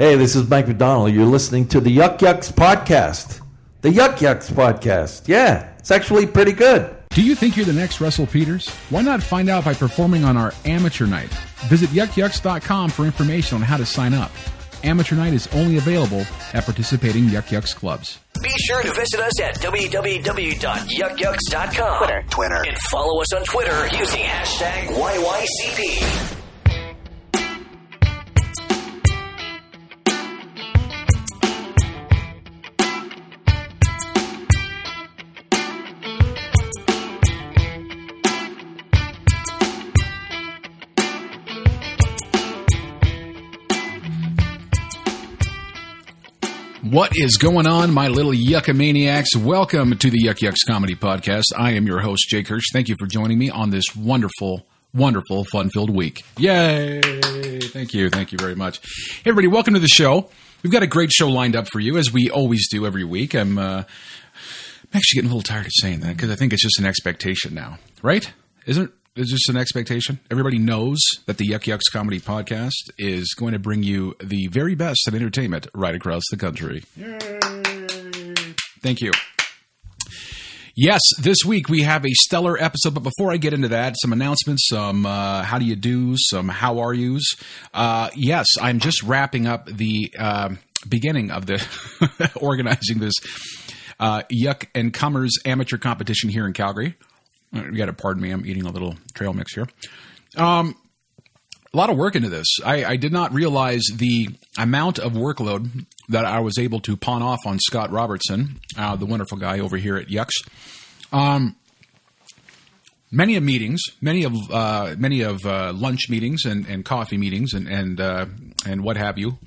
Hey, this is Mike McDonald. You're listening to the Yuk Yuk's podcast. The Yuk Yuk's podcast. Yeah, it's actually pretty good. Do you think you're the next Russell Peters? Why not find out by performing on our amateur night? Visit yukyuks.com for information on how to sign up. Amateur night is only available at participating Yuk Yuk's clubs. Be sure to visit us at www.yukyuks.com. Twitter. Twitter. And follow us on Twitter using hashtag YYCP. What is going on, my little yuckamaniacs? Welcome to the Yuk Yuk's Comedy Podcast. I am your host, Jake Hirsch. Thank you for joining me on this wonderful, wonderful, fun-filled week. Yay! Thank you, thank you very much. Hey, everybody, welcome to the show. We've got a great show lined up for you, as we always do every week. I'm, uh, I'm actually getting a little tired of saying that because I think it's just an expectation now, right? Isn't it? It's just an expectation. Everybody knows that the Yuk Yuk's Comedy Podcast is going to bring you the very best of entertainment right across the country. Thank you. Yes, this week we have a stellar episode. But before I get into that, some announcements, some uh, how do you do, some how are yous. Uh, yes, I'm just wrapping up the uh, beginning of the organizing this uh, Yuck and Cummers amateur competition here in Calgary. Uh, You got to pardon me. I'm eating a little trail mix here. Um, a lot of work into this. I, I did not realize the amount of workload that I was able to pawn off on Scott Robertson, uh, the wonderful guy over here at Yucks. Um, many of meetings, many of uh, many of uh, lunch meetings and, and coffee meetings and and uh, and what have you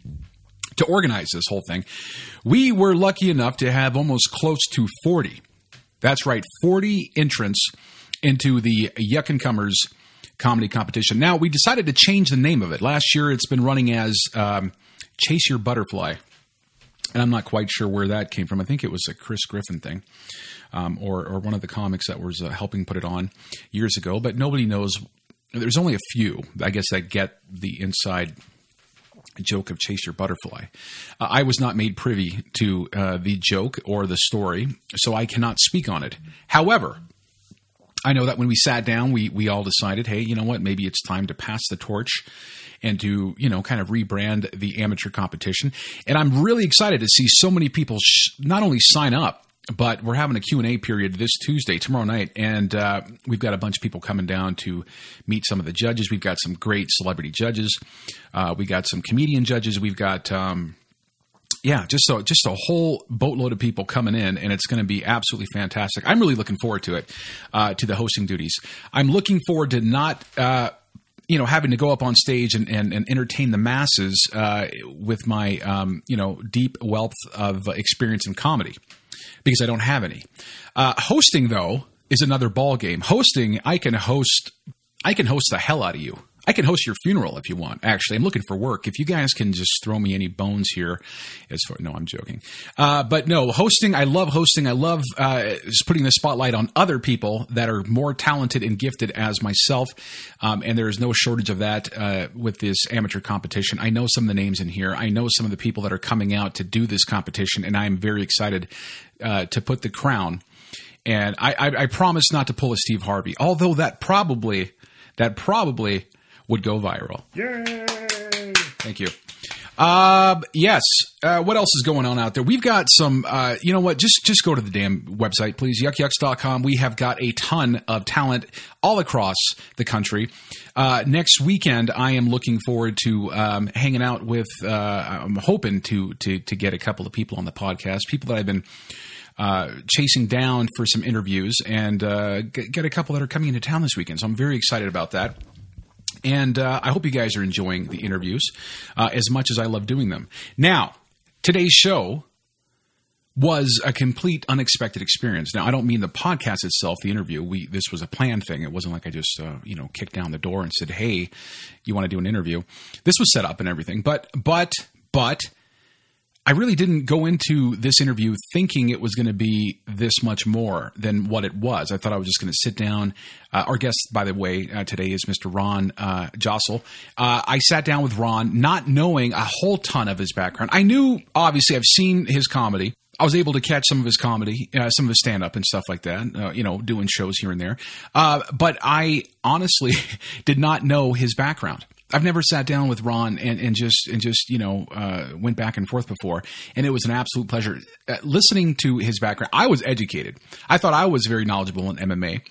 to organize this whole thing. We were lucky enough to have almost close to forty. That's right, forty entrants into the Yuck and comedy competition. Now we decided to change the name of it. Last year, it's been running as um, Chase Your Butterfly, and I'm not quite sure where that came from. I think it was a Chris Griffin thing, um, or or one of the comics that was uh, helping put it on years ago. But nobody knows. There's only a few, I guess, that get the inside joke of chase your butterfly. Uh, I was not made privy to uh, the joke or the story, so I cannot speak on it. However, I know that when we sat down, we we all decided, hey, you know what? Maybe it's time to pass the torch and to you know kind of rebrand the amateur competition. And I'm really excited to see so many people sh- not only sign up, but we're having a Q and A period this Tuesday, tomorrow night, and uh, we've got a bunch of people coming down to meet some of the judges. We've got some great celebrity judges. Uh, we got some comedian judges. We've got. Um, yeah, just so just a whole boatload of people coming in, and it's going to be absolutely fantastic. I'm really looking forward to it, uh, to the hosting duties. I'm looking forward to not. Uh, you know, having to go up on stage and, and, and entertain the masses uh, with my, um, you know, deep wealth of experience in comedy, because I don't have any. Uh, hosting, though, is another ball game. Hosting, I can host, I can host the hell out of you. I can host your funeral if you want. Actually, I'm looking for work. If you guys can just throw me any bones here, as far no, I'm joking. Uh, but no, hosting. I love hosting. I love uh, putting the spotlight on other people that are more talented and gifted as myself. Um, and there is no shortage of that uh, with this amateur competition. I know some of the names in here. I know some of the people that are coming out to do this competition, and I am very excited uh, to put the crown. And I, I, I promise not to pull a Steve Harvey, although that probably that probably would go viral. Yay! Thank you. Uh, yes. Uh, what else is going on out there? We've got some. Uh, you know what? Just just go to the damn website, please. Yukyuks.com. We have got a ton of talent all across the country. Uh, next weekend, I am looking forward to um, hanging out with. Uh, I'm hoping to to to get a couple of people on the podcast. People that I've been uh, chasing down for some interviews, and uh, get, get a couple that are coming into town this weekend. So I'm very excited about that. And uh, I hope you guys are enjoying the interviews uh, as much as I love doing them. Now, today's show was a complete unexpected experience. Now, I don't mean the podcast itself, the interview. We this was a planned thing. It wasn't like I just uh, you know kicked down the door and said, "Hey, you want to do an interview?" This was set up and everything. But but but I really didn't go into this interview thinking it was going to be this much more than what it was. I thought I was just going to sit down. Uh, our guest, by the way, uh, today is Mr. Ron uh, Josol. Uh, I sat down with Ron, not knowing a whole ton of his background. I knew, obviously, I've seen his comedy. I was able to catch some of his comedy, uh, some of his stand up and stuff like that, uh, you know, doing shows here and there. But I honestly did not know his background. I've never sat down with Ron and, and just and just you know uh, went back and forth before, and it was an absolute pleasure uh, listening to his background. I was educated. I thought I was very knowledgeable in MMA,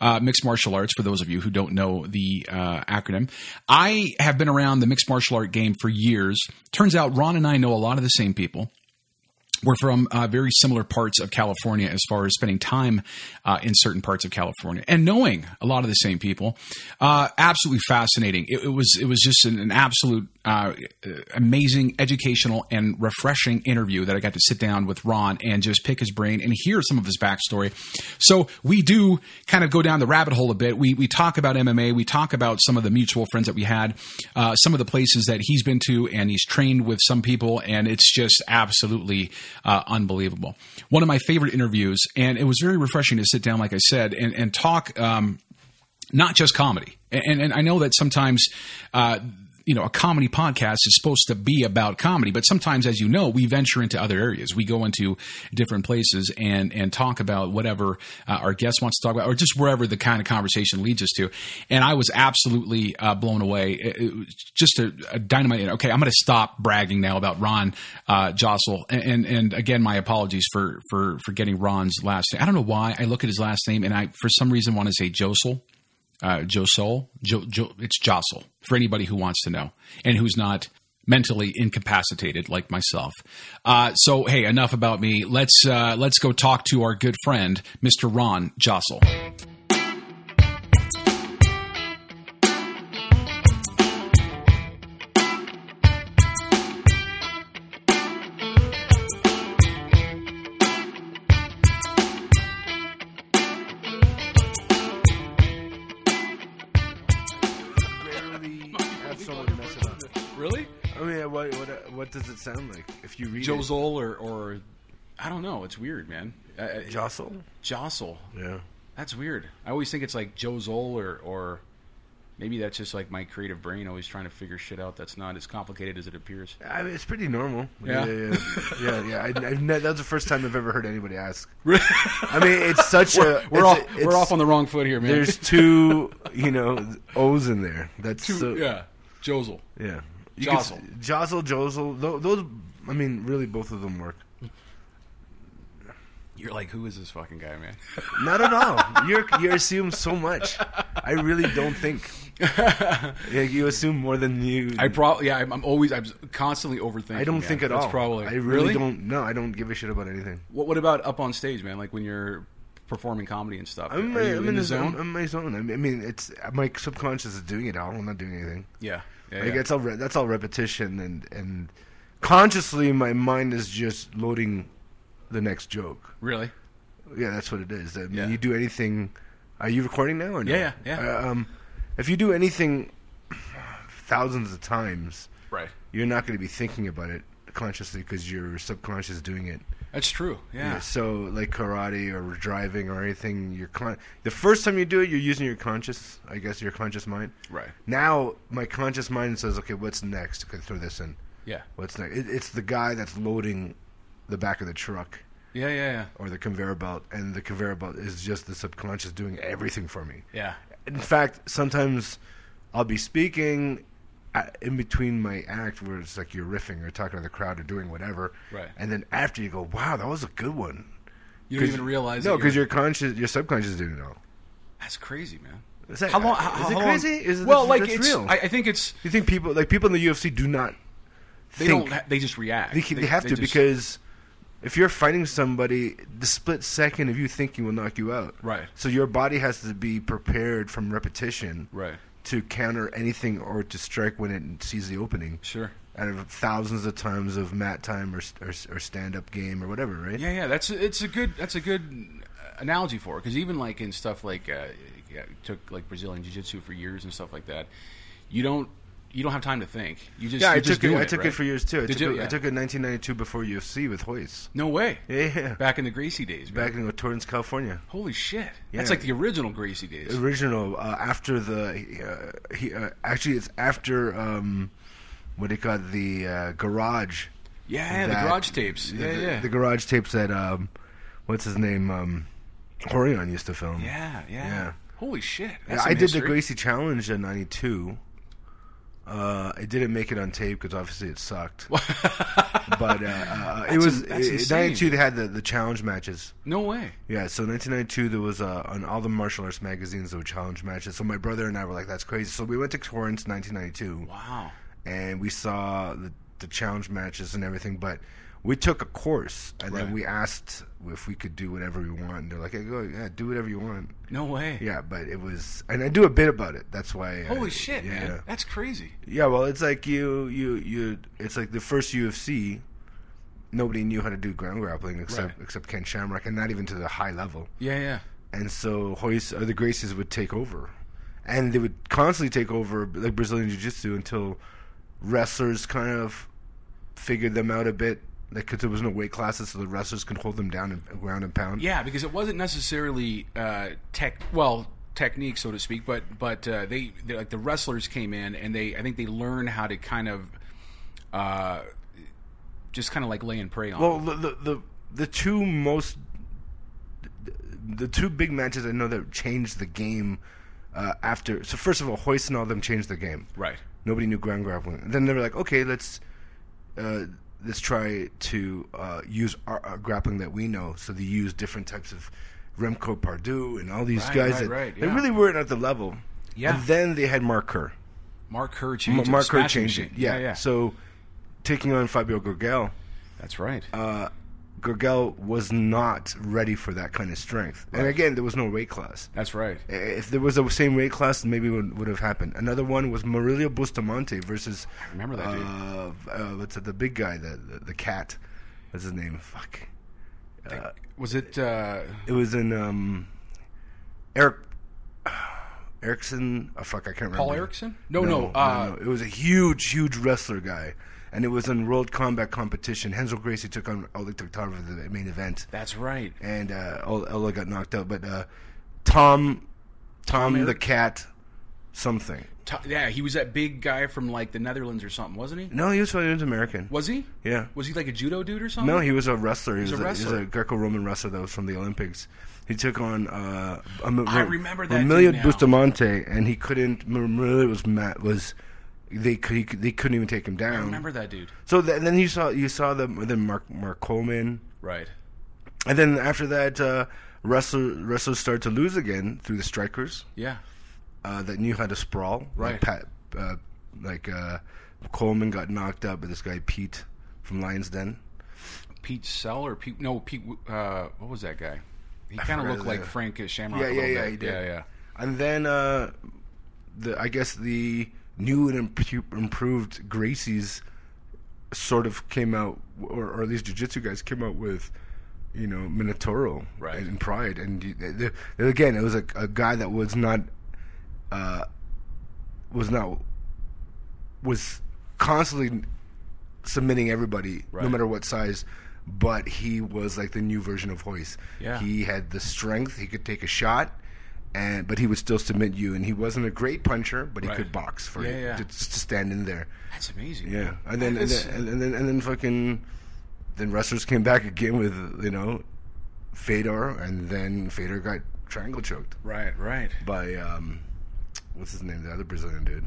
uh, mixed martial arts. For those of you who don't know the uh, acronym, I have been around the mixed martial art game for years. Turns out Ron and I know a lot of the same people we're from uh, very similar parts of California as far as spending time uh, in certain parts of California and knowing a lot of the same people. Uh, absolutely fascinating. It, it, was it was just an, an absolute uh, amazing, educational, and refreshing interview that I got to sit down with Ron and just pick his brain and hear some of his backstory. So we do kind of go down the rabbit hole a bit. We we talk about MMA. We talk about some of the mutual friends that we had, uh, some of the places that he's been to, and he's trained with some people, and it's just absolutely uh, unbelievable. One of my favorite interviews, and it was very refreshing to sit down, like I said, and, and talk um, not just comedy. And, and, I know that sometimes. Uh, you know, a comedy podcast is supposed to be about comedy, but sometimes, as you know, we venture into other areas. We go into different places and and talk about whatever uh, our guest wants to talk about, or just wherever the kind of conversation leads us to. And I was absolutely uh, blown away. It, it just a, a, dynamite. Okay, I'm going to stop bragging now about Ron uh, Josol, and, and, and again, my apologies for for for getting Ron's last name. I don't know why I look at his last name and I for some reason want to say Josel uh, Josol. Jo, jo, it's Jostle for anybody who wants to know and who's not mentally incapacitated like myself. Uh, so hey, enough about me. Let's uh, let's go talk to our good friend, Mr. Ron Josol. It sound like if you read Josel or or I don't know. It's weird, man. Uh, Jostle. Jostle. Yeah. That's weird. I always think it's like Josel or or maybe that's just like my creative brain always trying to figure shit out that's not as complicated as it appears. I mean, it's pretty normal. Yeah, yeah, yeah. yeah, yeah. I, I've ne- that's the first time I've ever heard anybody ask. I mean, it's such we're, a. We're off. We're off on the wrong foot here, man. There's two, you know, O's in there. That's two, so, yeah. Josel. Yeah. Jostle. Jostle, Josel. Those, I mean, really, both of them work. You're like, who is this fucking guy, man? Not at all. You're you assume so much. I really don't think. yeah, you assume more than you. I probably yeah. I'm, I'm, always I'm constantly overthinking. I don't think at That's all. Probably. I really, really, don't. No, I don't give a shit about anything. What What about up on stage, man? Like when you're performing comedy and stuff. I'm, Are I'm in, in the zone. I'm in my zone. I mean, it's my subconscious is doing it all. I'm not doing anything. Yeah. Yeah, like yeah. it's all re- that's all repetition and and consciously my mind is just loading the next joke. Really? Yeah, that's what it is. I mean, yeah. you do anything. Are you recording now or no? Yeah, yeah. yeah. Uh, um, if you do anything thousands of times, right, you're not going to be thinking about it consciously because your subconscious is doing it. That's true. Yeah. yeah. So like karate or driving or anything, you're con- the first time you do it, you're using your conscious, I guess, your conscious mind. Right. Now my conscious mind says, okay, what's next? Okay, throw this in. Yeah. What's next? It, it's the guy that's loading the back of the truck. Yeah, yeah, yeah. Or the conveyor belt, and the conveyor belt is just the subconscious doing everything for me. Yeah. In fact, sometimes I'll be speaking in between my act where it's like you're riffing or talking to the crowd or doing whatever, right? And then after you go, wow, that was a good one. You don't even realize. No, because your conscious, your subconscious doing it. That's crazy, man. Is that, how long? How, is it how crazy? Long? Is it, well, like it's real? I, I, think it's. You think people like people in the UFC do not? They think, don't. They just react. They, they, they have they to just, because if you're fighting somebody, the split second of you thinking will knock you out. Right. So your body has to be prepared from repetition. Right to counter anything or to strike when it sees the opening. Sure. Out of thousands of times of mat time or or, or stand up game or whatever, right? Yeah, yeah. That's it's a good that's a good analogy for it because even like in stuff like uh, yeah, took like Brazilian jiu jitsu for years and stuff like that, you don't you don't have time to think. You just Yeah, I took it. I took right? it for years too. I Did took you? It, Yeah. I took it in 1992 before UFC with Royce. No way. Yeah, Back in the Gracie days. back in Torrance, California. Holy shit. Yeah. That's like the original Gracie days. Original uh, after the uh, he uh, actually it's after um, what they call it, the uh, garage. Yeah, the garage tapes. Yeah, the, yeah. The garage tapes that um, what's his name um, Rorion used to film. yeah, yeah. Yeah. Holy shit. I did the Gracie Challenge in '92. Uh, I didn't make it on tape because obviously it sucked. but uh, uh, it was in- that's '92. They had the, the challenge matches. No way. Yeah, so 1992 there was uh, on all the martial arts magazines there were challenge matches. So my brother and I were like, "That's crazy." So we went to Torrance 1992, Wow. and we saw the, the challenge matches and everything. But we took a course, and Right. then we asked if we could do whatever we want. And they're like, hey, "Go, yeah, do whatever you want." No way. Yeah, but it was, and I do a bit about it. That's why. I, Holy shit, yeah. man. That's crazy. Yeah, well, it's like you, you, you. It's like the first UFC. Nobody knew how to do ground grappling except Right. except Ken Shamrock, and not even to the high level. Yeah, yeah. And so Royce the Gracies would take over, and they would constantly take over like Brazilian Jiu Jitsu until wrestlers kind of figured them out a bit. Like, because there was no weight classes, so the wrestlers could hold them down and ground and pound. Yeah, because it wasn't necessarily uh, tech. Well, technique, so to speak, but but uh, they like the wrestlers came in and they I think they learned how to kind of uh, just kind of like lay and prey on. Well, the the the, the two most the two big matches I know that changed the game uh, after. So first of all, Royce and all them changed the game. right. Nobody knew ground grappling. And then they were like, okay, let's uh, let's try to uh, use our, our grappling that we know. So they used different types of Remco Pardoel and all these Right, guys right, that right, they really weren't at the level. Yeah. And then they had Mark Kerr. Mark Kerr changed. it, Mark Kerr changed it. Yeah. yeah, yeah. So taking on Fabio Gurgel, That's right. uh, Gurgel was not ready for that kind of strength. And again, there was no weight class. That's right. If there was a same weight class, maybe it would, would have happened. Another one was Murillo Bustamante versus I remember that dude. uh, uh, what's it, the big guy, the, the the cat. What's his name? Fuck. Uh, Was it? Uh, it was in um, Eric Erickson. Oh, fuck, I can't remember. Paul Erickson? No, no, uh, It was a huge, huge wrestler guy, and it was in World Combat Competition. Renzo Gracie took on Oleg Taktarov for the main event, that's right. and uh, Oleg got knocked out. But uh, Tom, Tom, the cat, something. Yeah, he was that big guy from like the Netherlands or something, wasn't he? No, he was, he was American. Was he? Yeah. Was he like a judo dude or something? No, he was a wrestler. He was, a a, he was a Greco-Roman wrestler that was from the Olympics. He took on uh, I remember that Emilio. Bustamante, and he couldn't. Emilio was mad, was they he, they couldn't even take him down. I remember that dude. So th- then you saw you saw the then Mark Mark Coleman, Right. and then after that, uh, wrestler wrestlers started to lose again through the strikers Yeah. uh, that knew how to sprawl. Right. Like Pat, uh, like uh, Coleman got knocked out by this guy Pete from Lions Den. Pete Sell or Pete? No, Pete. Uh, what was that guy? He kind of looked like Frank Shamrock. Yeah, a yeah, yeah, bit. he did. Yeah, yeah. And then uh, the I guess the new and impu- improved Gracie's sort of came out, or, or these jiu-jitsu guys came out with, you know, Minotauro Right. and Pride, and they- they- again, it was a, a guy that was not, uh, was not, was constantly submitting everybody, no matter what size. But he was like the new version of Royce. Yeah. He had the strength; he could take a shot, and but he would still submit you. And he wasn't a great puncher, but he Right. could box for Yeah, you, yeah. to, just to stand in there. That's amazing. Yeah, and then and then, and then and then fucking then wrestlers came back again with you know Fedor, and then Fedor got triangle choked Right, right. by um what's his name, the other Brazilian dude,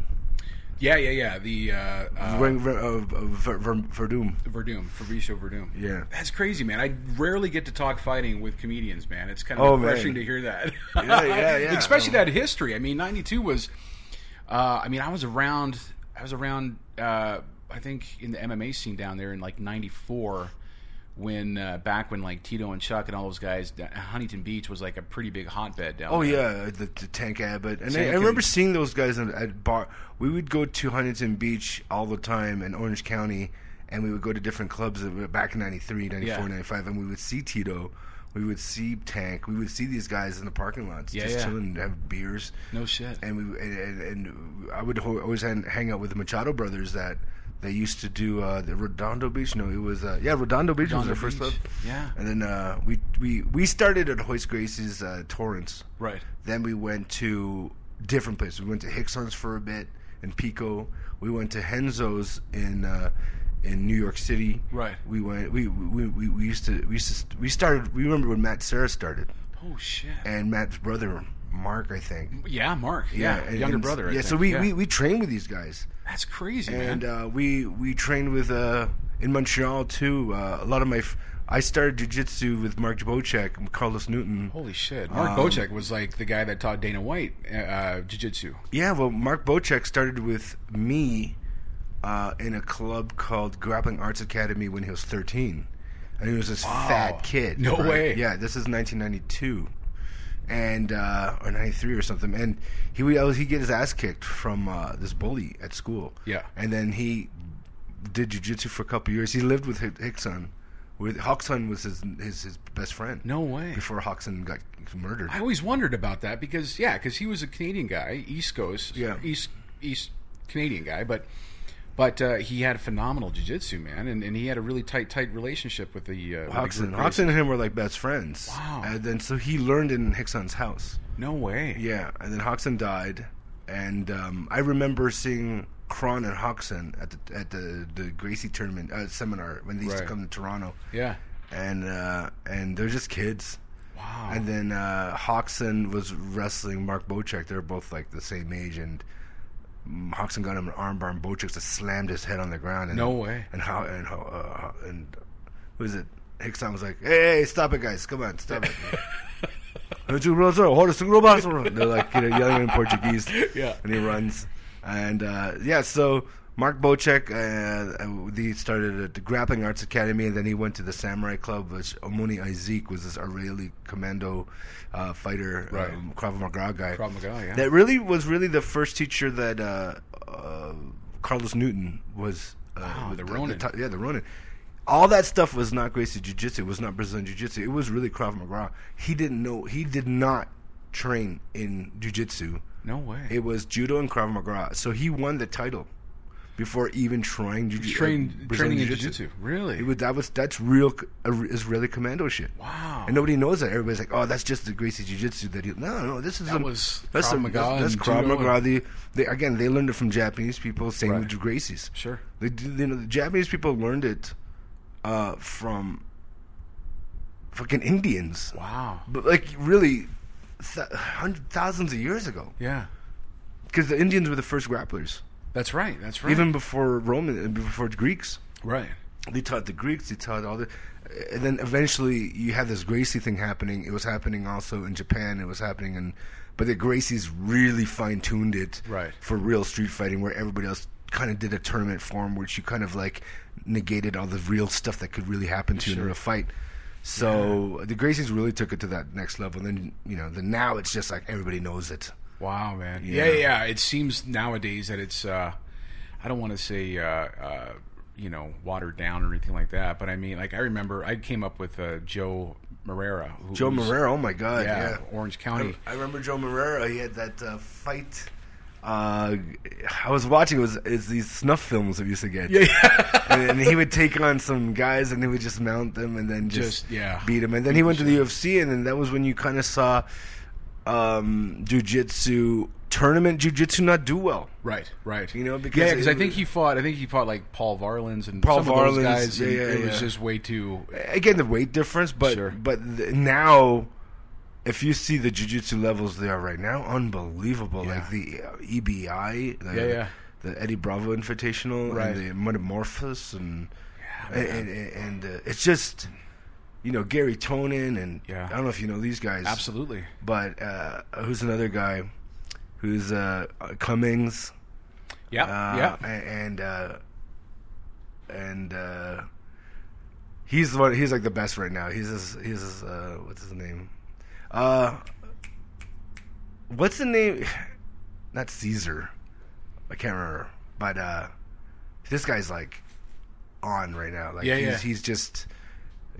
Yeah, yeah, yeah. The uh, uh, Ver- Ver- uh, Ver- Ver- Werdum. Werdum, Fabricio Werdum. Yeah. That's crazy, man. I rarely get to talk fighting with comedians, man. It's kind of Oh, refreshing man. to hear that. Yeah, yeah, yeah. Especially that history. I mean, '92 was. Uh, I mean, I was around. I was around. Uh, I think in the MMA scene down there in like '94, when uh, back when like Tito and Chuck and all those guys, uh, Huntington Beach was like a pretty big hotbed down there. Oh there. yeah, the, the Tank Abbott, and I, Tank I remember and- seeing those guys at, at bar. We would go to Huntington Beach all the time in Orange County, and we would go to different clubs uh, back in 93, 94, Yeah. 95, and we would see Tito we would see Tank. We would see these guys in the parking lots, Yeah, just yeah. chilling and have beers. No shit. And we and, and, and I would ho- always hang out with the Machado brothers that they used to do uh, the Redondo Beach. No, it was uh, yeah, Redondo Beach was Redondo their first Beach. club. Yeah. And then uh, we we we started at Royce Gracie's uh, Torrance. Right. Then we went to different places. We went to Rickson's for a bit in Pico. We went to Renzo's in uh, in New York City. Right. We went. We we, we, we used to we used to we started. We remember when Matt Serra started Oh shit. and Matt's brother Mark, I think. yeah, Mark. Yeah, and- younger and- brother. I yeah. So we, Yeah. we we trained with these guys, That's crazy, and man. uh, we we trained with uh, in Montreal too. Uh, a lot of my. F- I started jujitsu with Mark Bocek and Carlos Newton. Holy shit. Mark um, Bocek was like the guy that taught Dana White uh, jiu-jitsu. Yeah, well, Mark Bocek started with me uh, in a club called Grappling Arts Academy when he was 13. And he was this fat kid. No way. Yeah, this is 1992. And, uh, or 93 or something. And he would he'd get his ass kicked from uh, this bully at school. Yeah. And then he did jujitsu for a couple years. He lived with Hi- Rickson. With Rockson was his, his his best friend. No way. Before Rockson got murdered. I always wondered about that because yeah, because he was a Canadian guy, East Coast, Yeah. East East Canadian guy, but but uh, he had phenomenal jiu-jitsu, man, and, and he had a really tight tight relationship with the uh, Rockson, and him were like best friends. Wow. And then so he learned in Rickson's house. No way. Yeah, and then Rockson died, and um, I remember seeing Kron and Rockson at the at the the Gracie tournament uh, seminar when they used to come to Toronto, Yeah. and uh, and they're just kids. Wow. And then uh, Rockson was wrestling Mark Bocek. They're both like the same age, and Rockson got him an armbar, and Bocek just slammed his head on the ground. And, No way. And how and how uh, and who is it? Rickson was like, "Hey, hey, stop it, guys! Come on, stop it." They're like you know, yelling in Portuguese. Yeah. And he runs. And uh, yeah, so Mark Bocek, uh, uh, he started at the Grappling Arts Academy, and then he went to the Samurai Club, which Omoni Isaac was this Israeli commando uh, fighter, Right. um, Krav Maga guy. Krav Maga, yeah. That really was really the first teacher that uh, uh, Carlos Newton was. Uh, Wow, with the Ronin. ti- yeah, the Ronin. All that stuff was not Gracie Jiu Jitsu. It was not Brazilian Jiu Jitsu. It was really Krav Maga. He didn't know. He did not train in Jiu Jitsu. no way. It was judo and Krav Maga. So he won the title before even trying jiu- Train, uh, training in jiu-jitsu. Really? It was, that was that's real uh, Israeli commando shit. Wow. And nobody knows that. Everybody's like, "Oh, that's just the Gracie Jiu-Jitsu." That he, no, no, this is That a, was that's Krav a- Maga That's, that's Krav Maga. and- They, they again, they learned it from Japanese people. Same Right. with the Gracies. Sure. They, you know, the Japanese people learned it uh, from fucking Indians. Wow. But like really, th- hundred thousands of years ago, Yeah. because the Indians were the first grapplers, That's right. That's right. even before Roman, uh, before the Greeks. right. They taught the Greeks. They taught all the, and then eventually you had this Gracie thing happening. It was happening also in Japan. It was happening in, but the Gracies really fine tuned it Right. for real street fighting, where everybody else kind of did a tournament form, which you kind of like negated all the real stuff that could really happen to you in a fight. So the Gracies really took it to that next level. And then you know, the now it's just like everybody knows it. Wow, man. Yeah. Yeah, yeah. It seems nowadays that it's. Uh, I don't want to say. Uh, uh, you know, watered down or anything like that, but I mean, like I remember, I came up with uh, Joe. Who, Joe Moreira, oh my god, yeah, yeah. Orange County. I, I remember Joe Moreira. He had that uh, fight. Uh, I was watching. It was it's these snuff films that we used to get. Yeah, and, and he would take on some guys, and he would just mount them, and then just, Just, yeah. beat them. And then he went to the UFC, and then that was when you kind of saw um, jujitsu tournament jujitsu not do well. Right, right. You know, because yeah, because I think he fought. I think he fought like Paul Varelans and Paul some of those Varelans, guys. yeah, yeah, it was yeah. just way too. again the weight difference, but Sure. but th- now. If you see the jujitsu levels they are right now, unbelievable. Yeah. Like the uh, EBI, the, Yeah, yeah. the Eddie Bravo Invitational, Right. and the Metamoris, and Yeah, and, and, and uh, it's just you know Garry Tonon, and Yeah. I don't know if you know these guys, Absolutely. but uh, who's another guy who's uh, Cummings, Yeah, uh, yeah. and uh, and uh, he's the one. He's like the best right now. He's his, he's his, uh, what's his name? Uh, what's the name? Not Caesar. I can't remember. But uh, this guy's like on right now. Like Yeah, he's, yeah. he's just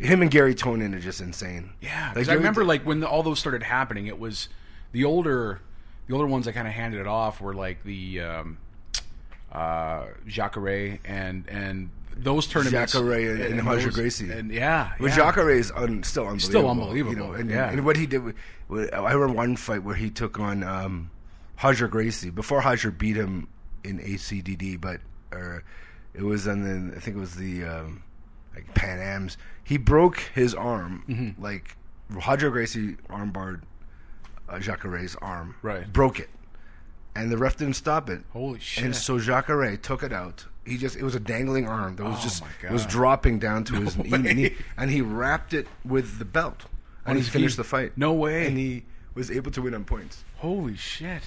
him and Garry Tonon are just insane. Yeah, Like, because I Gary- remember like when the, all those started happening, it was the older, the older ones that kind of handed it off were like the um, uh, Jacare and and those tournaments. Jacare and- and Roger those- Gracie. and yeah, But yeah. Jacare is un, still unbelievable. Still unbelievable, You know, and, yeah. and what he did, with, with- I remember one fight where he took on um, Roger Gracie before Hajar beat him in ACDD, but or it was on the I think it was the um, like Pan Am's. He broke his arm Mm-hmm. like Roger Gracie armbarred uh, Jacare's arm, Right. Broke it, and the ref didn't stop it. Holy shit. And so Jacare took it out. He just it was a dangling arm that was Oh just was dropping down to his knee, knee, and he wrapped it with the belt, and he finished feet? the fight. No way. And he was able to win on points. Holy shit!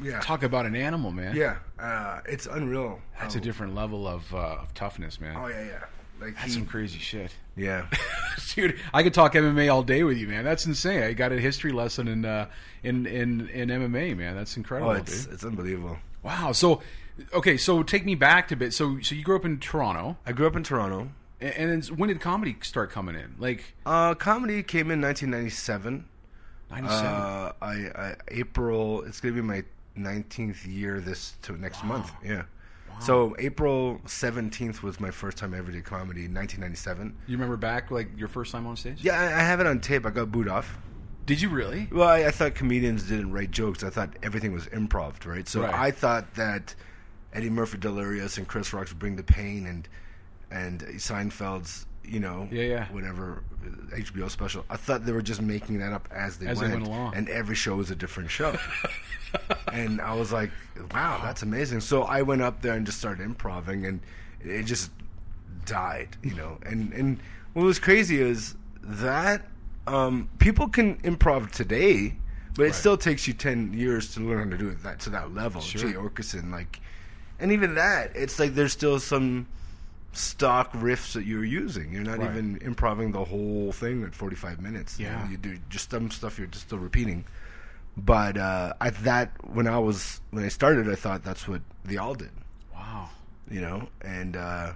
Yeah, Talk about an animal, man. yeah, uh, it's unreal. that's how- a different level of, uh, of toughness, man. Oh yeah, yeah. Like That's he, some crazy shit. yeah. Dude, I could talk MMA all day with you, man. That's insane. I got a history lesson in uh, in, in in MMA, man. That's incredible, Oh, it's dude. it's unbelievable. Wow. So, okay, so take me back to a bit. So, so you grew up in Toronto, I grew up in Toronto. and, and then when did comedy start coming in? Like Uh, comedy came in 1997. '97. Uh, I, I April. It's gonna be my 19th year this to next month. Yeah. So April 17th was my first time I ever did comedy in 1997. you remember back like your first time on stage? Yeah, I, I have it on tape. I got booed off. Did you really? Well, I, I thought comedians didn't write jokes. I thought everything was improv, right? So Right. I thought that Eddie Murphy, Delirious, and Chris Rock's Bring the Pain, and and Seinfeld's, you know, Yeah, yeah. whatever uh, HBO special. I thought they were just making that up as they As they went, went along. and every show was a different show. and I was like, wow, that's amazing. So I went up there and just started improvising, and it just died, you know. And and what was crazy is that um, people can improv today, but it still takes you ten years to learn how to do it that to that level. Jay Oakerson, like, and even that, it's like there's still some stock riffs that you're using. You're not Right. even improving the whole thing at 45 minutes. You know, Yeah. you do just some stuff you're just still repeating. But uh, at that, when I was when I started, I thought that's what they all did Wow. you know, and uh,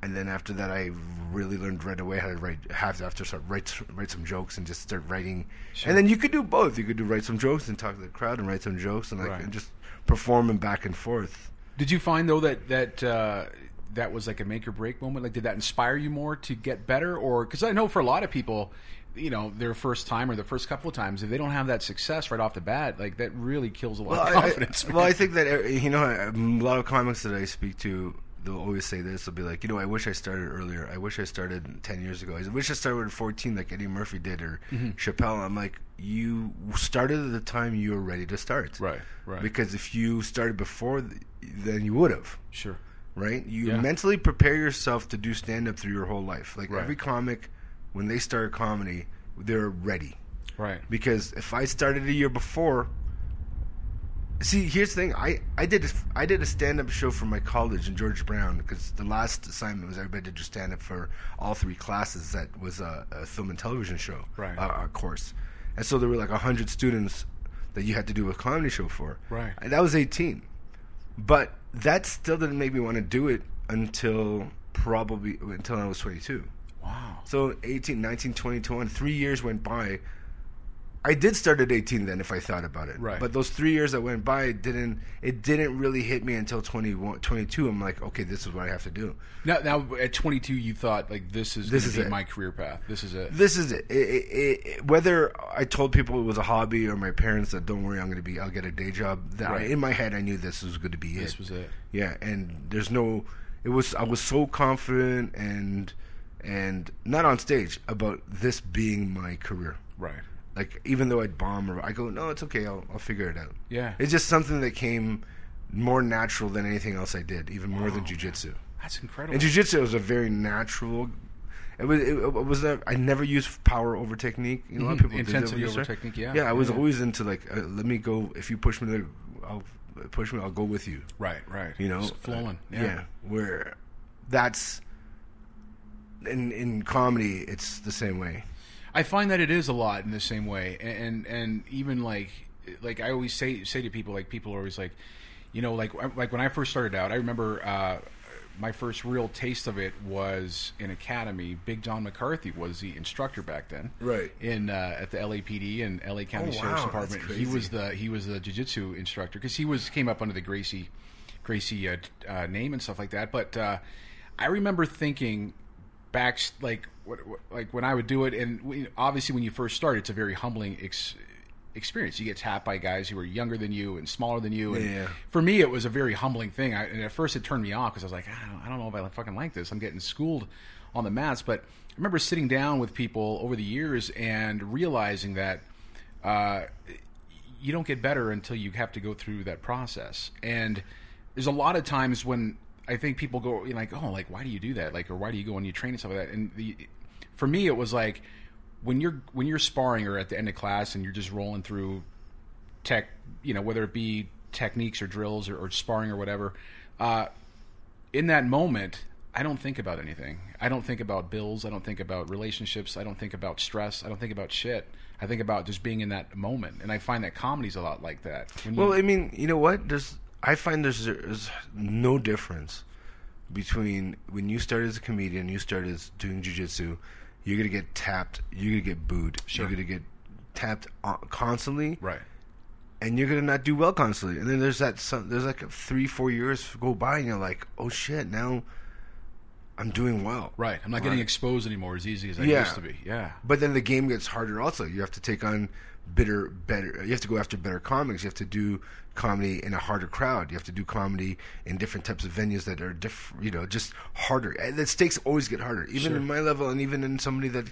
and then after that, I really learned right away how to write. Have to have to start write write some jokes and just start writing. And then you could do both. You could do write some jokes and talk to the crowd and write some jokes and like Right. and just perform them back and forth. Did you find though that that uh, that was like a make or break moment? Like, did that inspire you more to get better, or because I know for a lot of people, you know, their first time or the first couple of times, if they don't have that success right off the bat, like that really kills a lot Well, of confidence. I, well, I think that uh, you know a lot of comics that I speak to. They'll always say this. They'll be like, you know, I wish I started earlier. I wish I started ten years ago. I wish I started at fourteen, like Eddie Murphy did, or Mm-hmm. Chappelle. I'm like, you started at the time you were ready to start, Right, right. Because if you started before, then you would have, sure. Right? You Yeah. mentally prepare yourself to do stand up through your whole life. Like Right. every comic, when they start comedy, they're ready Right. because if I started a year before, see, here's the thing: I I did a, I did a stand up show for my college in George Brown because the last assignment was everybody did just stand up for all three classes. That was a, a film and television show, Right. A, a course, and so there were like hundred students that you had to do a comedy show for. Right. and that was eighteen, but that still didn't make me want to do it until probably until I was twenty two. Wow. So 18, 19, 20, 21, three years went by. I did start at 18 then if I thought about it. Right. But those three years that went by, it didn't, it didn't really hit me until 21, 22. I'm like, okay, this is what I have to do. Now, now at 22, you thought like this is This is my career path. This is it. This is it. It, it, it. Whether I told people it was a hobby or my parents that don't worry, I'm going to be, I'll get a day job. That Right. in my head, I knew this was going to be This it. This was it. Yeah, and there's no. It was. I was so confident and and not on stage about this being my career. Right. Like even though I'd bomb or I go, no, it's okay, I'll I'll figure it out. Yeah. it's just something that came more natural than anything else I did, even more than jujitsu. That's incredible. And jujitsu was a very natural. It was. It, it was. A, I never used power over technique. You know, a lot of Mhm. people Intensity over technique, yeah. Yeah, I was Yeah. always into like, uh, let me go. If you push me, there, I'll push me. I'll go with you. right. Right. You know, Just flowing. Uh, yeah. where that's in in comedy, it's the same way. I find that it is a lot in the same way, and and even like like I always say say to people like people are always like, you know, like like when I first started out, I remember uh, my first real taste of it was in academy. Big John McCarthy was the instructor back then, Right. In uh, at the LAPD and LA County Oh, Sheriff's wow, Department. He was the he was the jiu-jitsu instructor because he was came up under the Gracie Gracie uh, uh, name and stuff like that. But uh, I remember thinking back like what, what, like when I would do it, and we, obviously when you first start, it's a very humbling ex- experience. You get tapped by guys who are younger than you and smaller than you. And Yeah. for me, it was a very humbling thing. I, and at first, it turned me off because I was like, I don't, I don't know if I fucking like this. I'm getting schooled on the mats. But I remember sitting down with people over the years and realizing that. Uh, you don't get better until you have to go through that process. And there's a lot of times when I think people go you know, like, "Oh, like why do you do that?" Like, or why do you go and you train and stuff like that. And the, for me, it was like when you're when you're sparring or at the end of class and you're just rolling through tech, you know, whether it be techniques or drills or, or sparring or whatever. Uh, in that moment, I don't think about anything. I don't think about bills. I don't think about relationships. I don't think about stress. I don't think about shit. I think about just being in that moment, and I find that comedy's a lot like that. You- Well, I mean, you know what? There's I find there's, there's no difference between when you start as a comedian, you start as doing jujitsu, you're gonna get tapped, you're gonna get booed, Sure. you're gonna get tapped constantly, right, and you're gonna not do well constantly. And then there's that some, there's like three four years go by, and you're like, oh shit, now I'm doing well. right. I'm not getting exposed anymore as easy as I Yeah. used to be. Yeah, But then the game gets harder. Also, you have to take on bitter, better. You have to go after better comics. You have to do comedy in a harder crowd. You have to do comedy in different types of venues that are different. You know, just harder. And the stakes always get harder. Even Sure. in my level, and even in somebody that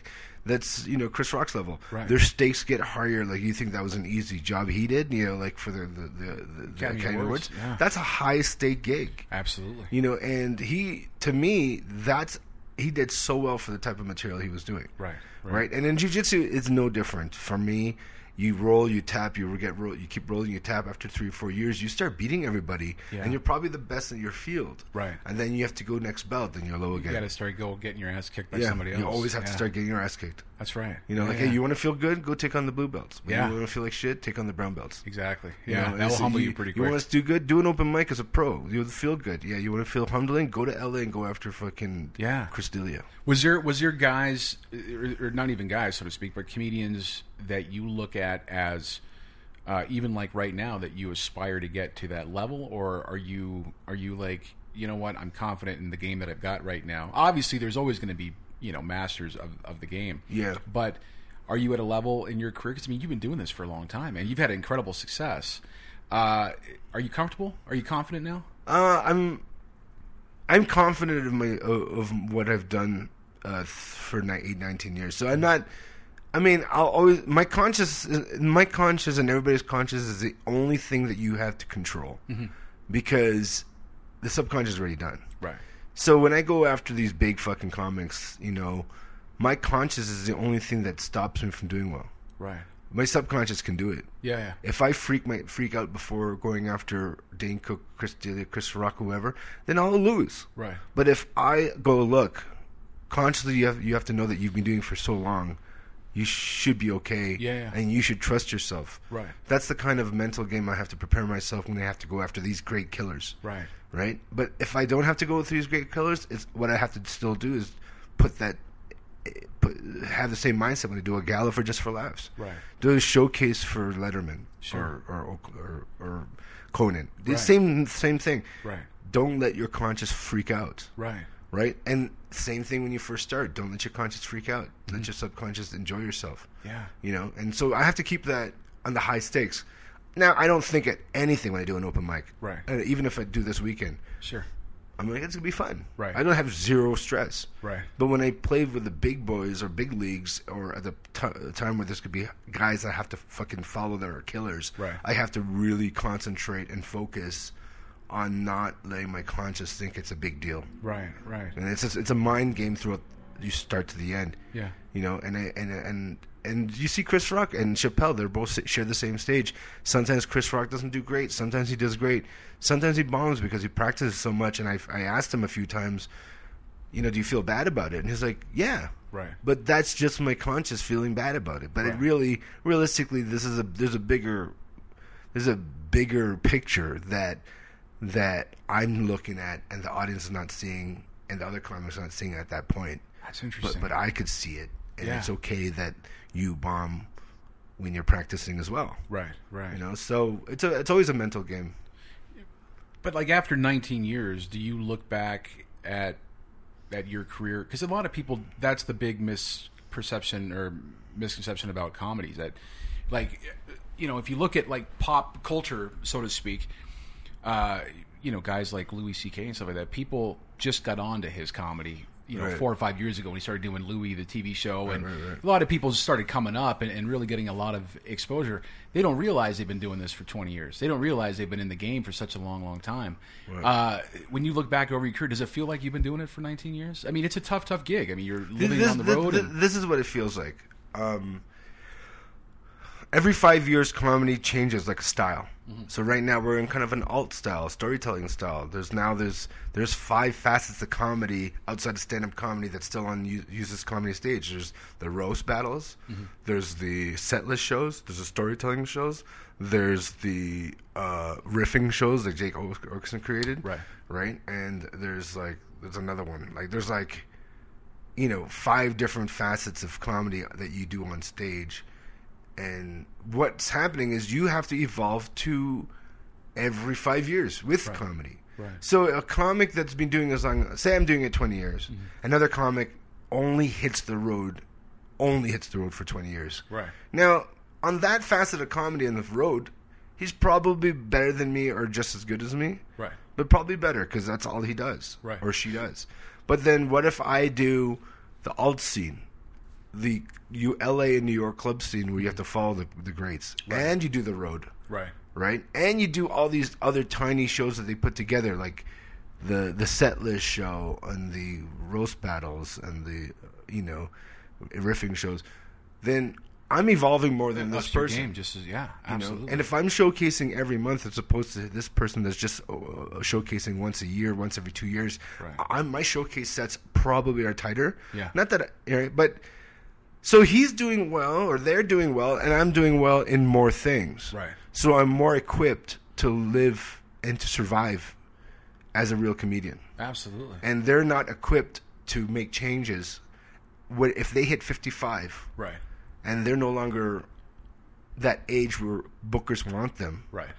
that's you know Chris Rock's level, Right. their stakes get higher. Like you think that was an easy job he did. You know, like for the the the, the Academy Academy Awards, Awards. yeah. That's a high stake gig absolutely. you know and he to me that's he did so well for the type of material he was doing Right, right, right. and in jiu-jitsu it's no different for me you roll you tap you get roll you keep rolling you tap after three or four years you start beating everybody Yeah. and you're probably the best in your field Right. and then you have to go next belt and you're low again You got to start go getting your ass kicked by yeah somebody else. you always have to start getting your ass kicked That's right. you know Yeah, like yeah. hey you want to feel good go take on the blue belts when Yeah. you want to feel like shit take on the brown belts exactly. you Yeah, know, that'll humble you, pretty You quick. want to do good? Do an open mic as a pro. You feel good. Yeah, you want to feel humbling? Go to LA and go after fucking Yeah. Chris D'Elia. Was there was there guys, or, or not even guys, so to speak, but comedians that you look at as uh, even like right now that you aspire to get to that level, or are you are you like you know what I'm confident in the game that I've got right now? Obviously, there's always going to be you know masters of, of the game. Yeah. but are you at a level in your career? Because I mean, you've been doing this for a long time, and you've had incredible success. Uh, are you comfortable? Are you confident now? Uh, I'm I'm confident of my of what I've done uh, for eight, 19 years. So I'm not. I mean, I'll always my conscious, my conscious, and everybody's conscious is the only thing that you have to control, because the subconscious is already done. Right. So when I go after these big fucking comics, you know, my conscious is the only thing that stops me from doing well. Right. My subconscious can do it. Yeah. Yeah. If I freak my freak out before going after Dane Cook, Chris D'Elia, Chris Rock, whoever, then I'll lose. Right. But if I go look, consciously you have you have to know that you've been doing it for so long, you should be okay. Yeah, yeah. And you should trust yourself. Right. That's the kind of mental game I have to prepare myself when I have to go after these great killers. Right. Right. But if I don't have to go with these great colors, it's what I have to still do is put that. Put, have the same mindset when I do a gala for just for laughs. Right. Do a showcase for Letterman Sure. or, or or or Conan. The Right. same same thing. Right. Don't let your conscience freak out. Right. Right. And same thing when you first start. Don't let your conscience freak out. Let your subconscious enjoy yourself. Mm-hmm. Yeah. You know. And so I have to keep that on the high stakes. Now I don't think at anything when I do an open mic. Right. And even if I do this weekend, Sure. I'm like, it's gonna be fun. Right. I don't have zero stress. Right. But when I play with the big boys or big leagues, or at the t- time where there's gonna be guys that have to fucking follow that are killers, Right. I have to really concentrate and focus on not letting my conscience think it's a big deal. Right. Right. And it's just, it's a mind game throughout you start to the end. Yeah. You know, and I- and and and you see Chris Rock and Chappelle, they're both share the same stage. Sometimes Chris Rock doesn't do great. Sometimes he does great. Sometimes he bombs because he practices so much. And I I asked him a few times, you know, do you feel bad about it? And he's like, yeah. Right. But that's just my conscious feeling bad about it. But it really, realistically, this is a there's a bigger there's a bigger picture that that I'm looking at and the audience is not seeing and the other comics are not seeing at that point. That's But interesting. but I could see it, and Yeah. it's okay that you bomb when you're practicing as well. right, right. You know, so it's a it's always a mental game. But like after 19 years, do you look back at at your career? Because a lot of people, that's the big misperception or misconception about comedies. That, like, you know, if you look at like pop culture, so to speak, uh, you know, guys like Louis C.K. and stuff like that, people just got onto his comedy. You know, Right. four or five years ago when he started doing Louis, the TV show, and right, right. a lot of people started coming up and, and really getting a lot of exposure. They don't realize they've been doing this for 20 years. They don't realize they've been in the game for such a long, long time. Uh, when you look back over your career, does it feel like you've been doing it for 19 years? I mean, it's a tough, tough gig. I mean, you're living this, on the road. this- and, this is what it feels like. Um, every five years, comedy changes like a style. Mm-hmm. So right now we're in kind of an alt style, storytelling style. There's now there's there's five facets of comedy outside of stand-up comedy that still on uses comedy stage. There's the roast battles. Mm-hmm. There's the set list shows. There's the storytelling shows. There's the uh, riffing shows like Jay Oak- Oakerson created. Right. Right. And there's like there's another one. Like there's like you know five different facets of comedy that you do on stage and what's happening is you have to evolve to every five years with comedy Right. so a comic that's been doing as long say i'm doing it 20 years Mm-hmm. another comic only hits the road only hits the road for 20 years Right. now on that facet of comedy on the road he's probably better than me or just as good as me Right. but probably better because that's all he does, Right. Or she does. But then, what if I do the alt scene, the you L.A. and New York club scene where you have to follow the the greats, and you do the road, Right. right? And you do all these other tiny shows that they put together, like the the set list show and the roast battles and the you know riffing shows. Then I'm evolving more than this person game just as, yeah, you know? absolutely. And if I'm showcasing every month as opposed to this person that's just uh, showcasing once a year, once every two years, Right. I'm, my showcase sets probably are tighter. Yeah. Not that, I- but so he's doing well, or they're doing well, and I'm doing well in more things. Right. So I'm more equipped to live and to survive as a real comedian, absolutely. and they're not equipped to make changes. What if they hit 55? right. and they're no longer that age where bookers want them. Right.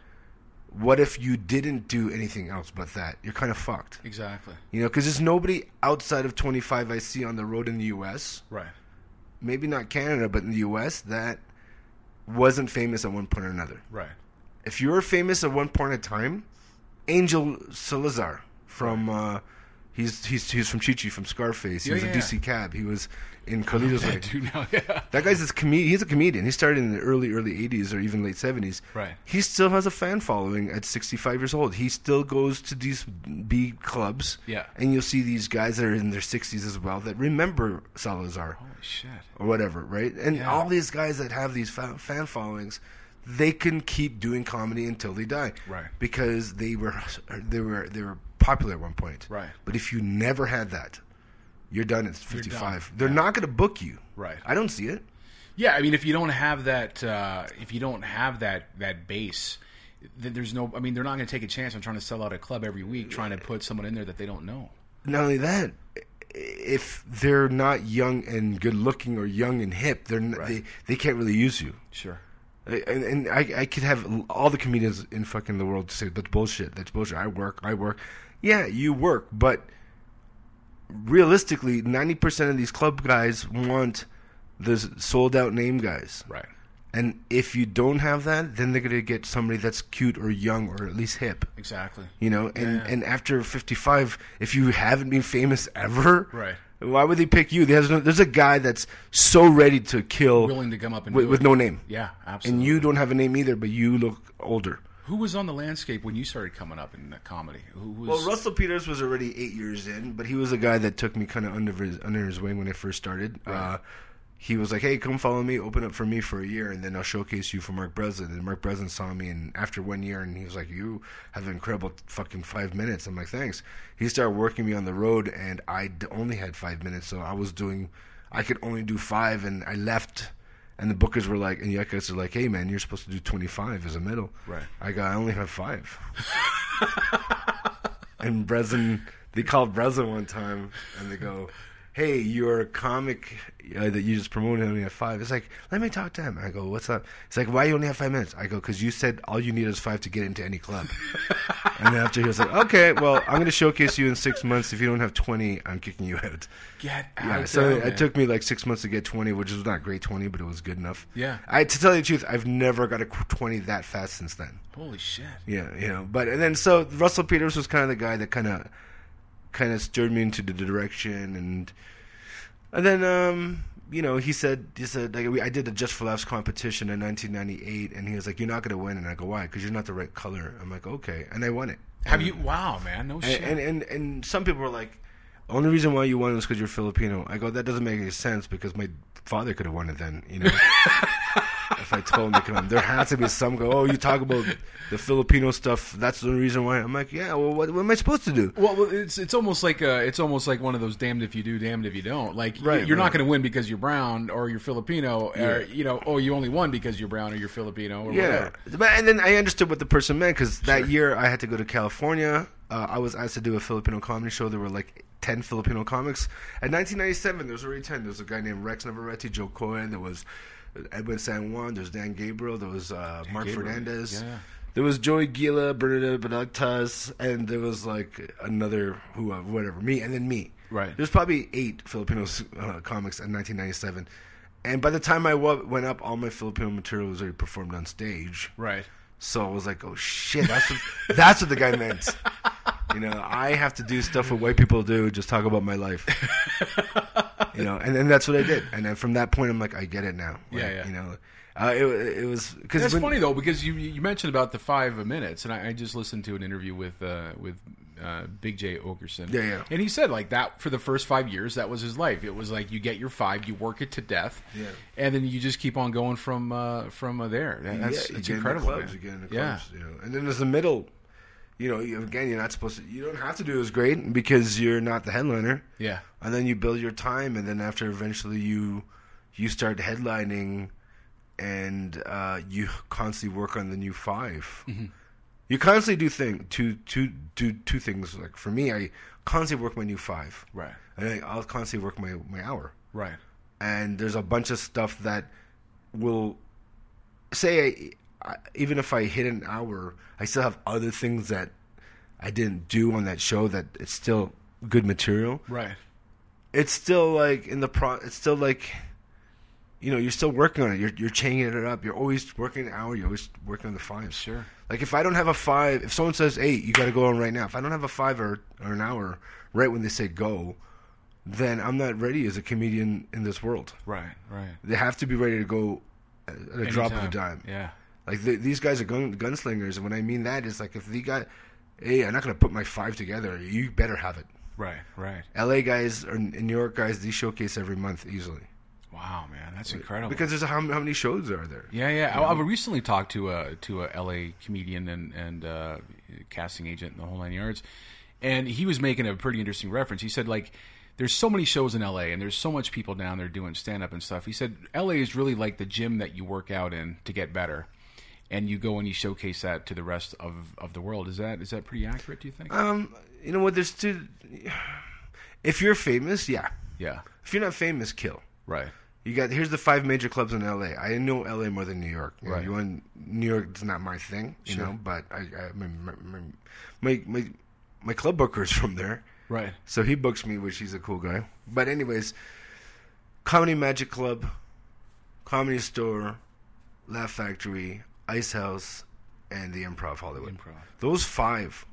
What if you didn't do anything else but that? You're kind of fucked. Exactly. You know, because there's nobody outside of 25 I see on the road in the U.S., Right. Maybe not Canada, but in the U.S., that wasn't famous at one point or another. Right. If you were famous at one point in time, Angel Salazar from. Uh, He's he's he's from Chichi from Scarface. He Yeah, was yeah, a yeah. DC cab. He was in Carlito's I Way. do know. Yeah. That guy's a com- he's a comedian. He started in the early early 80s or even late 70s. Right. He still has a fan following at 65 years old. He still goes to these B clubs. Yeah. And you'll see these guys that are in their 60s as well that remember Salazar Holy shit. or whatever, right? And Yeah. all these guys that have these fa- fan followings, they can keep doing comedy until they die. Right. Because they were they were they were popular at one point. Right. But if you never had that, you're done at 55. done. They're not going to book you. Right. I don't see it. Yeah, I mean, if you don't have that, uh, if you don't have that that base, then there's no. I mean, they're not going to take a chance on trying to sell out a club every week, trying to put someone in there that they don't know. Not only that, if they're not young and good looking or young and hip, they're n they they can't really use you. Sure. And, and I, I could have all the comedians in fucking the world say that's bullshit. That's bullshit. I work. I work. Yeah, you work, but realistically, ninety percent of these club guys want the sold out name guys. Right. And if you don't have that, then they're gonna get somebody that's cute or young or at least hip. Exactly. You know, and Yeah. and after fifty five, if you haven't been famous ever, Right. Why would they pick you? There's no, there's a guy that's so ready to kill Willing to come up and with, with no name. Yeah, absolutely. And you don't have a name either, but you look older. Who was on the landscape when you started coming up in the comedy? Who was? Well, Russell Peters was already eight years in, but he was a guy that took me kind of under his under his wing when I first started. Uh, he was like, "Hey, come follow me, open up for me for a year, and then I'll showcase you for Mark Breslin." And Mark Breslin saw me, and after one year, and he was like, "You have an incredible fucking five minutes." I'm like, "Thanks." He started working me on the road, and I only had five minutes, so I was doing, I could only do five, and I left. And the bookers were like, and Yuk Yuk's are like, "Hey, man, you're supposed to do 25 as a middle." Right. I go, "I only have five. and Breslin, they called Breslin one time, and they go, "Hey, you're a comic uh, that you just promoted only at five. It's like, let me talk to him. I go, "What's up?" It's like, "Why you only have five minutes?" I go, "Cause you said all you need is five to get into any club." and then after he was like, "Okay, well, I'm going to showcase you in six months. If you don't have twenty, I'm kicking you out." Get Yeah, out so there, it, took me like six months to get 20, which is not great 20, but it was good enough. Yeah. I to tell you the truth, I've never got a 20 that fast since then. Holy shit. Yeah, you know. But and then so Russell Peters was kind of the guy that kind of kind of steered me into the direction, and and then um you know he said he said like we, I did the Just for Laughs competition in 1998, and he was like, "You're not to win," and I go, "Why?" Because you're not the right color. I'm like, "Okay," and I won it. Have you? Wow, man. No shit. And, and and and some people were like, "Only reason why you won was because you're Filipino." I go, "That doesn't make any sense because my father could have won it then." You know, if I told him to come, there has to be some go. Oh, you talk about the Filipino stuff. That's the reason why. I'm like, yeah. Well, what, what am I supposed to do? Well, it's it's almost like uh, it's almost like one of those damned if you do, damned if you don't. Like Right, you're not going to win because you're brown or you're Filipino, or Yeah. you know, oh, you only won because you're brown or you're Filipino or Yeah, whatever. but and then I understood what the person meant because that year I had to go to California. Uh, I was asked to do a Filipino comedy show. There were like ten Filipino comics. In 1997, there was already ten. There was a guy named Rex Navarrete, Joe Cohen. There was Edwin San Juan. There was Dan Gabriel. There was uh, Mark Gabriel, Fernandez. yeah. There was Joey Guila, Bernadette Benactas, and there was like another who, uh, whatever, me, and then me. Right. There's probably eight Filipino uh, comics in 1997. And by the time I went up, all my Filipino material was already performed on stage. Right. So I was like, "Oh shit, that's what that's what the guy meant." You know, I have to do stuff what white people do, just talk about my life. you know, and then that's what I did. And then from that point, I'm like, I get it now. Yeah, Like, yeah. You know, uh, it it was because That's funny though because you you mentioned about the five minutes, and I, I just listened to an interview with uh, with uh, Big Jay Oakerson. Yeah, yeah. And he said like that for the first five years, that was his life. It was like you get your five, you work it to death, Yeah. and then you just keep on going from uh, from uh, there. That- That's, that's incredible. In clubs, man. you get in Yeah. you know. And then there's the middle. You know, you, again, you're not supposed to. You don't have to do as great because you're not the headliner. Yeah. and then you build your time, and then after eventually you you start headlining, and uh, you constantly work on the new 5 Mm-hmm. You constantly do thing two two do two things. Like for me, I constantly work my new five, Right. and I'll constantly work my my hour Right. and there's a bunch of stuff that will say I, I, even if I hit an hour, I still have other things that I didn't do on that show that it's still good material. Right. It's still like in the pro. It's still like. You know, you're still working on it. You're you're changing it up. You're always working an hour. You're always working on the five. Sure. Like if I don't have a five, if someone says, eight, you got to go on right now," if I don't have a five or, or an hour right when they say go, then I'm not ready as a comedian in this world. Right. Right. They have to be ready to go at a drop of a dime. Yeah. Like the, these guys are gun, gunslingers, and when I mean that is like if the guy, hey, I'm not gonna put my five together. You better have it. Right. Right. L.A. guys or New York guys, these showcase every month easily Wow, man, that's incredible. because there's a, how, how many shows are there? Yeah, yeah. I, I recently talked to a to a LA comedian and and uh, casting agent in the whole nine yards, and he was making a pretty interesting reference. He said like. There's so many shows in LA, and there's so much people down there doing stand up and stuff. He said LA is really like the gym that you work out in to get better, and you go and you showcase that to the rest of, of the world. Is that is that pretty accurate? Do you think? Um, you know what? There's two. If you're famous, yeah. yeah, If you're not famous, kill. right, You got here's the five major clubs in LA. I know LA more than New York. You know, You New York is not my thing, you Sure. know. But I, I my, my, my my my club booker is from there, right, so he books me, which he's a cool guy. But anyways, Comedy Magic Club, Comedy Store, Laugh Factory, Ice House, and the Improv Hollywood. Improv. Those five.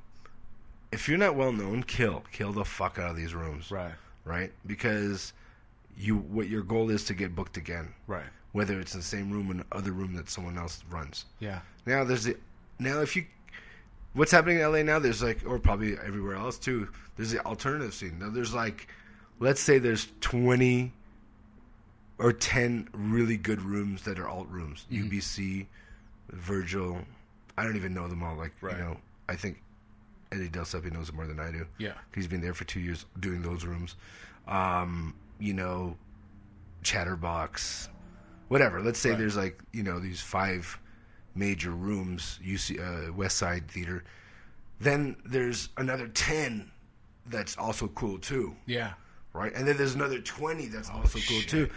If you're not well known, kill kill the fuck out of these rooms right, right? Because you what your goal is to get booked again, right. whether it's in the same room or the other room that someone else runs. Yeah, Now there's the now if you what's happening in LA now there's like or probably everywhere else too. There's the alternative scene. Now there's like let's say there's 20 or 10 really good rooms that are alt rooms. UBC, Virgil, I don't even know them all like, Right. you know, I think Eddie Del Seppi knows it more than I do. Yeah. He's been there for 2 years doing those rooms. Um, you know, Chatterbox, whatever. Let's say Right. there's like you know these five major rooms. You see, uh, West Side Theater. Then there's another ten that's also cool too, Yeah. right? And then there's another twenty that's also cool Oh, shit, too.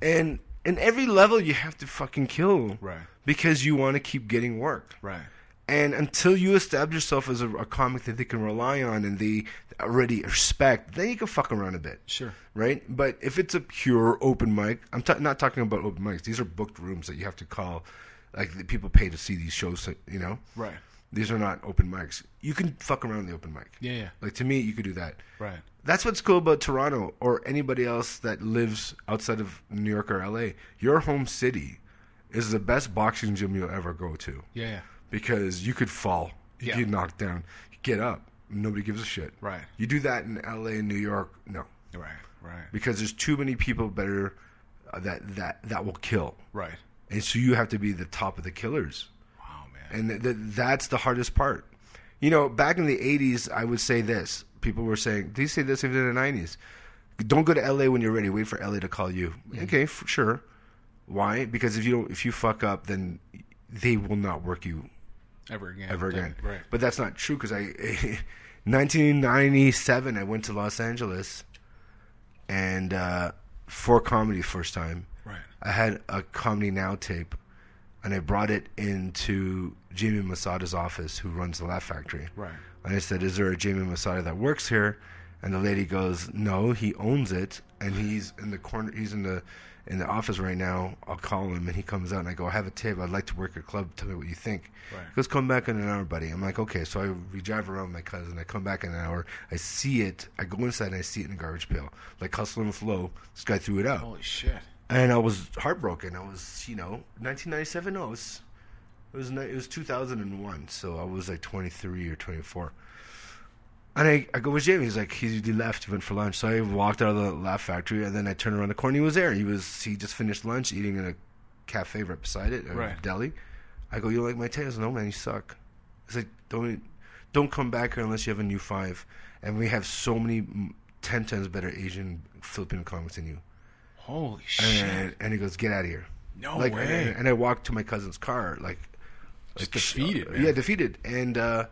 And in every level, you have to fucking kill, Right. Because you want to keep getting work, Right. and until you establish yourself as a, a comic that they can rely on and they already respect, then you can fuck around a bit. Sure. Right? But if it's a pure open mic, I'm ta- not talking about open mics. These are booked rooms that you have to call. Like, the people pay to see these shows, you know? Right. These are not open mics. You can fuck around the open mic. Yeah, yeah. Like, to me, you could do that. Right. That's what's cool about Toronto or anybody else that lives outside of New York or LA. Your home city is the best boxing gym you'll ever go to Yeah, yeah. because you could fall, you Yeah. get knocked down, get up, nobody gives a shit. Right. You do that in LA and New York, no, Right. Right. because there's too many people better uh, that that that will kill, Right. and so you have to be the top of the killers, Wow, man. and th- th- that's the hardest part. You know, back in the '80s, I would say this. People were saying, "Do you say this even in the '90s?" Don't go to LA when you're ready. Wait for LA to call you. Okay, for sure. Why? Because if you don't, if you fuck up, then they will not work you Ever again. ever Yeah, again. Right. But that's not true because I, 1997, I went to Los Angeles, and uh, for comedy first time. Right. I had a comedy now tape, and I brought it into Jamie Masada's office, who runs the Laugh Factory. Right. And I said, "Is there a Jamie Masada that works here?" And the lady goes, "No, he owns it, and he's in the corner. He's in the in the office right now. I'll call him, and he comes out, and I go, I have a tape. I'd like to work your club. Tell me what you think." Right. He goes, "Come back in an hour, buddy." I'm like, "Okay." So I we drive around with my cousin. I come back in an hour. I see it. I go inside and I see it in a garbage pail, like Hustle and Flow. This guy threw it out, Holy shit. and I was heartbroken. I was, you know, 1997. No, it was it was, it was 2001. So I was like 23 or 24. And I, I go with Jamie. He's like, he, left. He went for lunch. So I walked out of the Laugh Factory, and then I turned around the corner. He was there. He was he just finished lunch, eating in a cafe right beside it, a Right. deli. I go, you like my taste? No, man, you suck. He's like, don't don't come back here unless you have a new five. And we have so many ten times better Asian Filipino comics than you. Holy shit. And, and he goes, get out of here. No like, way. And, and I walked to my cousin's car, like, like defeated, man. Yeah, defeated. And uh,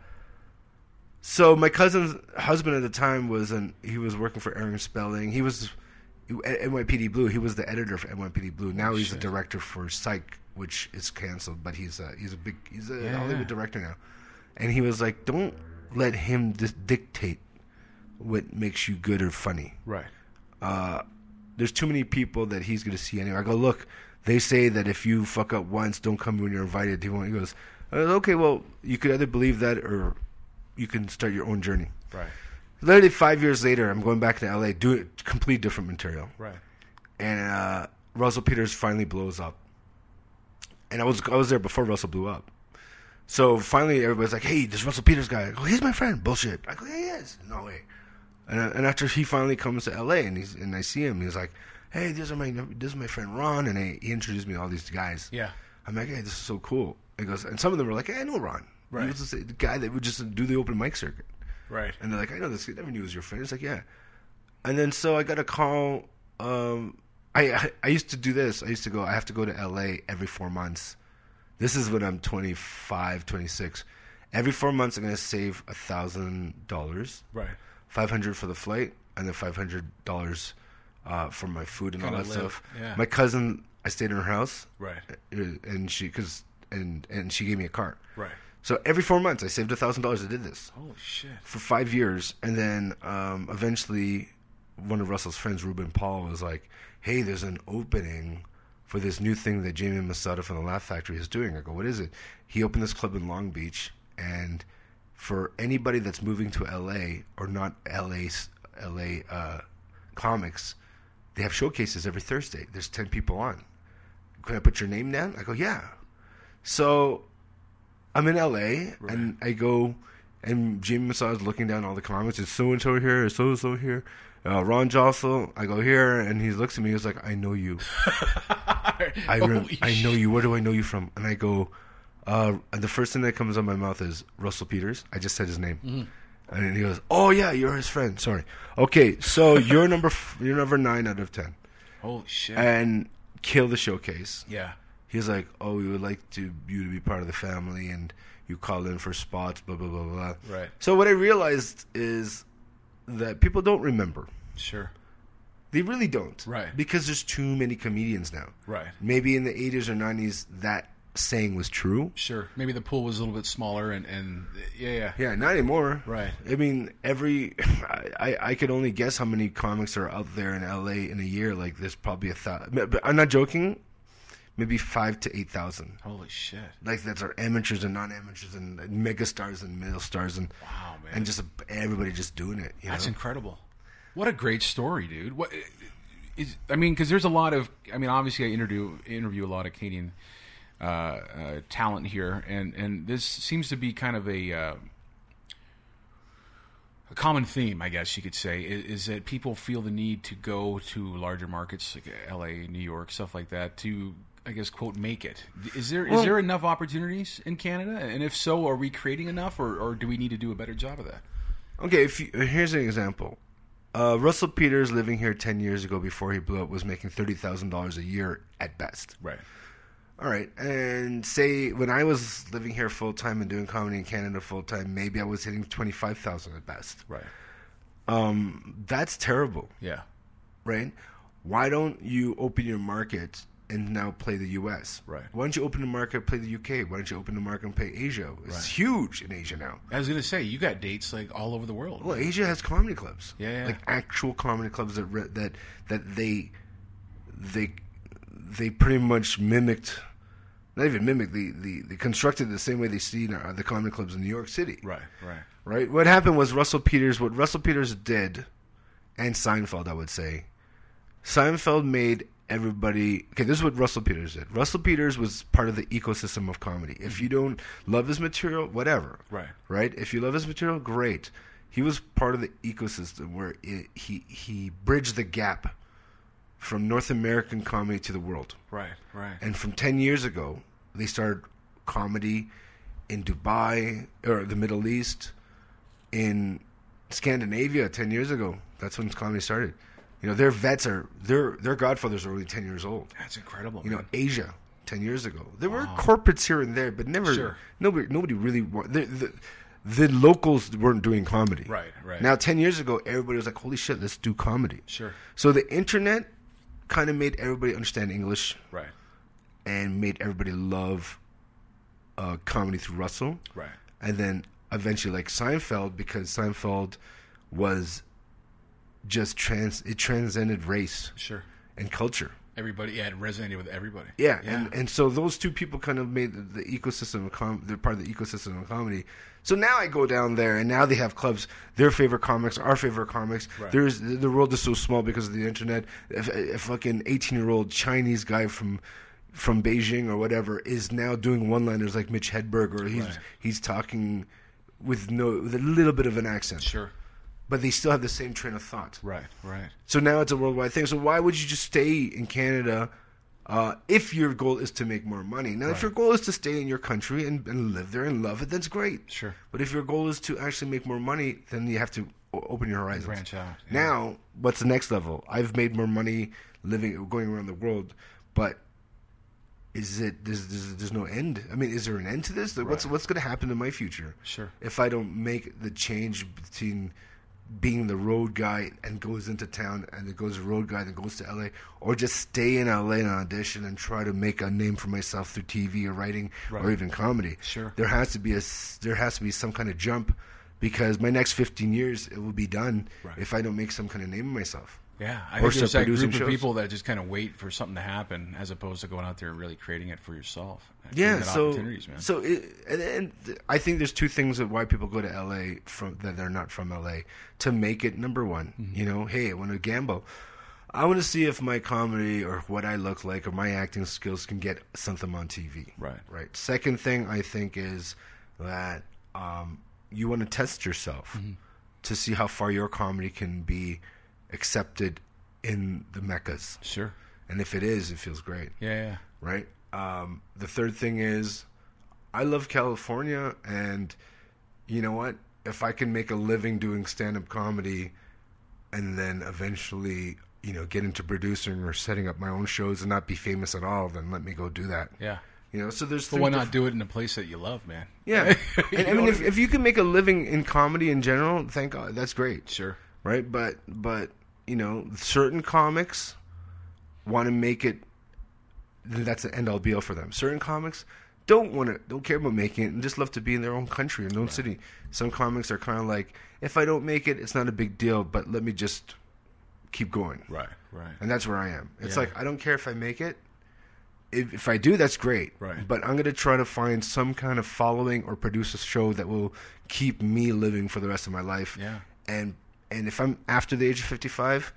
so my cousin's husband at the time was an he was working for Aaron Spelling. He was at NYPD Blue. He was the editor for NYPD Blue. Now he's the director for Psych, which is canceled. But he's a, he's a big he's a Yeah. Hollywood director now. And he was like, don't let him dis- dictate what makes you good or funny Right. there's too many people that he's going to see anyway. I go, look, they say that if you fuck up once, don't come when you're invited. He goes, uh, okay, well, you could either believe that or you can start your own journey. Right. Literally five years later, I'm going back to LA, doing complete different material, Right. and uh, Russell Peters finally blows up. And I was I was there before Russell blew up. So finally, everybody's like, "Hey, this Russell Peters guy." I go, "He's my friend." Bullshit. I go, "Yeah, he is." No way. And, uh, and after he finally comes to LA and he's and I see him, he's like, "Hey, this is my this is my friend Ron," and I, he introduced me to all these guys. Yeah. I'm like, "Hey, this is so cool." He goes, and some of them were like, "Hey, I know Ron." Right. He was the guy that would just do the open mic circuit. Right. And they're like, I know this. I never knew he was your friend. It's like, yeah. And then so I got a call. Um, I, I I used to do this. I used to go. I have to go to L.A. every four months. This is when I'm 25, 26. Every four months, I'm gonna save a thousand dollars, Right. five hundred for the flight, and then five hundred dollars uh, for my food and all Kinda that live, stuff. yeah. My cousin, I stayed in her house, Right. uh, and she because and and she gave me a car. Right. So every four months, I saved a thousand dollars. I did this Holy shit. for five years, and then um, eventually, one of Russell's friends, Ruben Paul, was like, "Hey, there's an opening for this new thing that Jamie Masada from the Laugh Factory is doing." I go, "What is it?" He opened this club in Long Beach, and for anybody that's moving to LA or not LA, LA uh, comics, they have showcases every Thursday. There's ten people on. Can I put your name down? I go, "Yeah." So I'm in LA and I go and Jimmy Masada's looking down all the comments. It's so and so here, it's so and so here. Uh, Ron Josol, I go here, and he looks at me. He's like, "I know you. I rem- I know you. Where do I know you from?" And I go, uh, and the first thing that comes out of my mouth is Russell Peters. I just said his name, Mm-hmm. and he goes, "Oh yeah, you're his friend. Sorry. Okay, so you're number f- you're number nine out of ten, Holy shit. and kill the showcase." yeah. He's like, "Oh, we would like to you to be part of the family, and you call in for spots, blah blah blah blah." Right. So what I realized is that people don't remember. Sure. They really don't. Right. Because there's too many comedians now. Right. Maybe in the 80s or 90s that saying was true. Sure. Maybe the pool was a little bit smaller, and and yeah, yeah. Yeah, not anymore. Right. I mean, every I, I could only guess how many comics are out there in LA in a year. Like, there's probably a thousand. I'm not joking. Maybe five to eight thousand. Holy shit. Like that's our amateurs and non-amateurs and mega stars and middle stars and Wow, man. and just everybody just doing it. You That's know? incredible. What a great story, dude. What is? I mean, because there's a lot of. I mean, obviously, I interview interview a lot of Canadian uh, uh, talent here, and and this seems to be kind of a. Uh, a common theme, I guess you could say, is, is that people feel the need to go to larger markets like L.A., New York, stuff like that, to I guess quote make it. Is there is Well- there enough opportunities in Canada? And if so, are we creating enough, or, or do we need to do a better job of that? Okay, if you, here's an example. Uh, Russell Peters, living here ten years ago before he blew up, was making thirty thousand dollars a year at best. Right. All right, and say when I was living here full time and doing comedy in Canada full time, maybe I was hitting twenty five thousand at best. Right. Um, that's terrible, Yeah. right? Why don't you open your market and now play the U.S. Right. Why don't you open the market, play the U.K.? Why don't you open the market and play Asia? It's Right. huge in Asia now. I was gonna say you got dates like all over the world. Well, Asia has comedy clubs. Yeah, yeah. like actual comedy clubs that re- that that they they they pretty much mimicked, not even mimicked. the, the, they constructed the same way they see the comedy clubs in New York City. right, right, Right. What happened was Russell Peters. What Russell Peters did, and Seinfeld, I would say, Seinfeld made everybody. Okay, this is what Russell Peters did. Russell Peters was part of the ecosystem of comedy. If you don't love his material, whatever. Right. Right. If you love his material, great. He was part of the ecosystem where it, he he bridged the gap from North American comedy to the world. right, right. And from 10 years ago, they started comedy in Dubai or the Middle East, in Scandinavia 10 years ago. That's when comedy started. You know, their vets are, their, their godfathers are only 10 years old. That's incredible. You know. Asia 10 years ago. There were corporates here and there, but never, Sure. nobody, nobody really, the, the, the locals weren't doing comedy. Right, right. Now, 10 years ago, everybody was like, holy shit, let's do comedy. Sure. So the internet kind of made everybody understand English Right, and made everybody love uh, comedy through Russell. right. And then eventually, like Seinfeld, because Seinfeld was just trans, it transcended race Sure. and culture. Everybody, yeah, it resonated with everybody. Yeah, and and so those two people kind of made the, the ecosystem of com- they're part of the ecosystem of comedy. So now I go down there, and now they have clubs. Their favorite comics, our favorite comics. Right. There's the world is so small because of the internet. If a fucking eighteen year old Chinese guy from from Beijing or whatever is now doing one liners like Mitch Hedberg, or he's Right. he's talking with no with a little bit of an accent, Sure. But they still have the same train of thought. Right, right. So now it's a worldwide thing. So why would you just stay in Canada uh, if your goal is to make more money? Now, if your goal is to stay in your country and, and live there and love it, that's great. Sure. But if your goal is to actually make more money, then you have to open your horizons. Branch out, yeah. Now, what's the next level? I've made more money living, going around the world, but is it there's, there's, there's no end i mean is there an end to this like, what's Right. what's going to happen in my future Sure. if i don't make the change between being the road guy and goes into town and then goes to road guy then goes to la or just stay in la and audition and try to make a name for myself through tv or writing or even comedy Sure. there has to be a there has to be some kind of jump because my next 15 years it will be done Right. if i don't make some kind of name of myself Yeah, I think there's that group of shows. people that just kind of wait for something to happen, as opposed to going out there and really creating it for yourself. yeah so opportunities, man. so it, and, and i think there's two things of why people go to la from that they're not from la to make it number one Mm-hmm. you know hey i want to gamble i want to see if my comedy or what i look like or my acting skills can get something on tv Right. right second thing i think is that um, you want to test yourself Mm-hmm. to see how far your comedy can be accepted in the meccas sure. and if it is it feels great Yeah, yeah. right? Um, the third thing is, I love California, and you know what? If I can make a living doing stand-up comedy, and then eventually you know, get into producing or setting up my own shows and not be famous at all, then let me go do that. Yeah. You know, so there's But why diff- not do it in a place that you love, man? Yeah, and, I mean, if, if you can make a living in comedy in general, thank God, that's great, Sure. right? But but you know, certain comics want to make it. That's the end all be all for them. Certain comics don't want to, don't care about making it, and just love to be in their own country, in their own city. Some comics are kind of like, if I don't make it, it's not a big deal, but let me just keep going. Right. Right. And that's where I am. It's Yeah. like I don't care if I make it. If, if I do, that's great. Right. But I'm going to try to find some kind of following or produce a show that will keep me living for the rest of my life. Yeah. And and if I'm after the age of 55,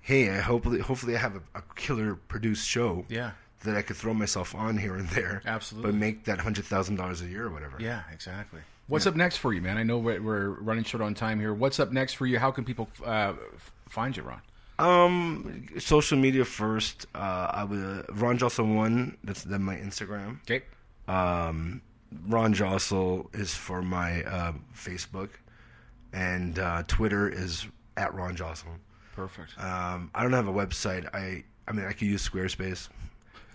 hey, I hopefully hopefully I have a, a killer produced show. Yeah. That I could throw myself on here and there. Absolutely. But make that hundred thousand dollars a year or whatever. Yeah, exactly. What's up next for you, man? I know we're, we're running short on time here. What's up next for you? How can people uh, find you, Ron? Um, social media first. Uh, I would Ron Josol one. That's then my Instagram. Okay. Um, Ron Josol is for my uh, Facebook, and uh, Twitter is at Ron Josol. Perfect. Um, I don't have a website. I I mean I could use Squarespace.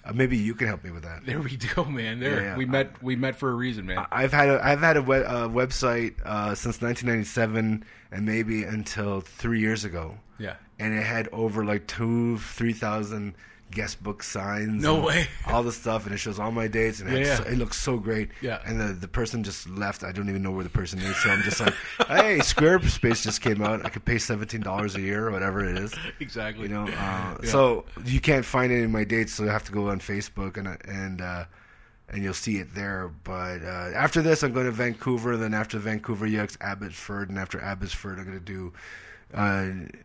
Uh, maybe you can help me with that. There we go, man. There Yeah, yeah. we met. We met for a reason, man. I've had a I've had a we- uh, website uh, since 1997, and maybe until three years ago. yeah. And it had over like two, three thousand guest book signs. No way. All the stuff, and it shows all my dates, and it, Yeah, had yeah. so- it looks so great. Yeah. And the the person just left. I don't even know where the person is, so I'm just like, hey, Squarespace just came out. I could pay seventeen dollars a year or whatever it is. Exactly. You know, uh, Yeah. so you can't find any of my dates, so you have to go on Facebook and and uh, and you'll see it there. But uh, after this, I'm going to Vancouver. Then after Vancouver, yes, Abbotsford, and after Abbotsford, I'm going to do. Uh,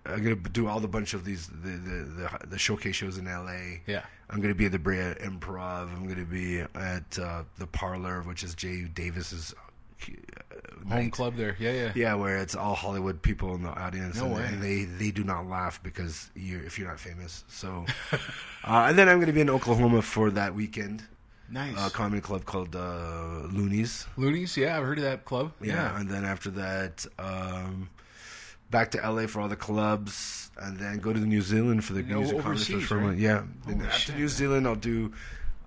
I'm gonna do all the bunch of these the the, the, the showcase shows in LA. Yeah. I'm gonna be at the Brea Improv. I'm gonna be at uh, the Parlor, which is Jay Davis's uh, Home night. club there. Yeah, yeah. Yeah, where it's all Hollywood people in the audience, No and, way. and they they do not laugh because you if you're not famous. So, uh, and then I'm going to be in Oklahoma for that weekend. Nice. A comedy club called uh, Loonies. Loonies. Yeah, I've heard of that club. Yeah. Yeah. and then after that, um, back to LA for all the clubs, and then go to New Zealand for the No, music overseas, for right? Yeah, Holy after shit, New man. Zealand, I'll do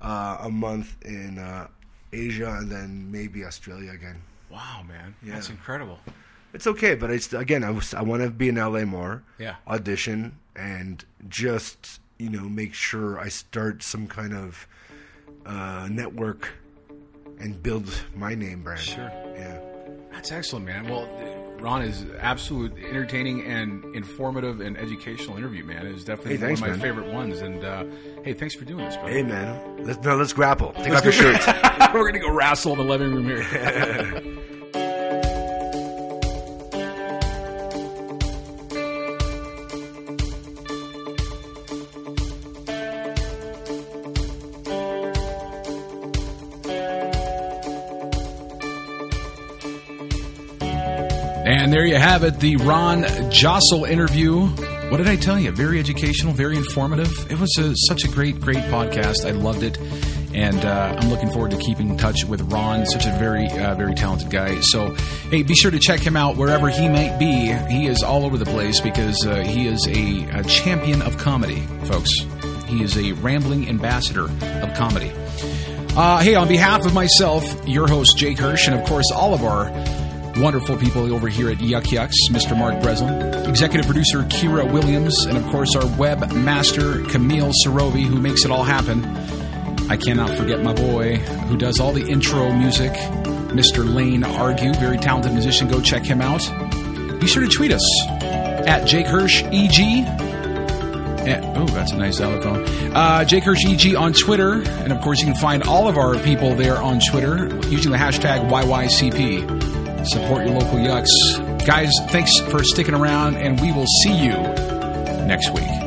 uh, a month in uh, Asia, and then maybe Australia again. Wow, man. Yeah. That's incredible. It's okay, but it's again, I was I want to be in LA more. Yeah. Audition and just you know make sure I start some kind of uh, network and build my name brand. Sure. Yeah. That's excellent, man. Well, Ron is absolute entertaining and informative and educational interview, man. It's definitely Hey, thanks, one of my man. favorite ones. And uh, hey, thanks for doing this, brother. Hey man, let's now let's grapple. Take off your shirts. We're gonna go wrestle in the living room here. And there you have it, the Ron Josol interview. What did I tell you? Very educational, very informative. It was a, such a great, great podcast. I loved it, and uh, I'm looking forward to keeping in touch with Ron. Such a very, uh, very talented guy. So, hey, be sure to check him out wherever he might be. He is all over the place because uh, he is a, a champion of comedy, folks. He is a rambling ambassador of comedy. Uh, hey, on behalf of myself, your host Jake Hirsch, and of course all of our wonderful people over here at Yuk Yuk's, Mr. Mark Breslin, executive producer Kira Williams, and of course our web master Camille Sarovi, who makes it all happen. I cannot forget my boy who does all the intro music, Mr. Lane Argue, very talented musician. Go check him out. Be sure to tweet us at Jake Hirsch EG. And- oh, that's a nice xylophone. Uh, Jake Hirsch EG on Twitter. And of course, you can find all of our people there on Twitter using the hashtag YYCP. Support your local yucks. Guys, thanks for sticking around, and we will see you next week.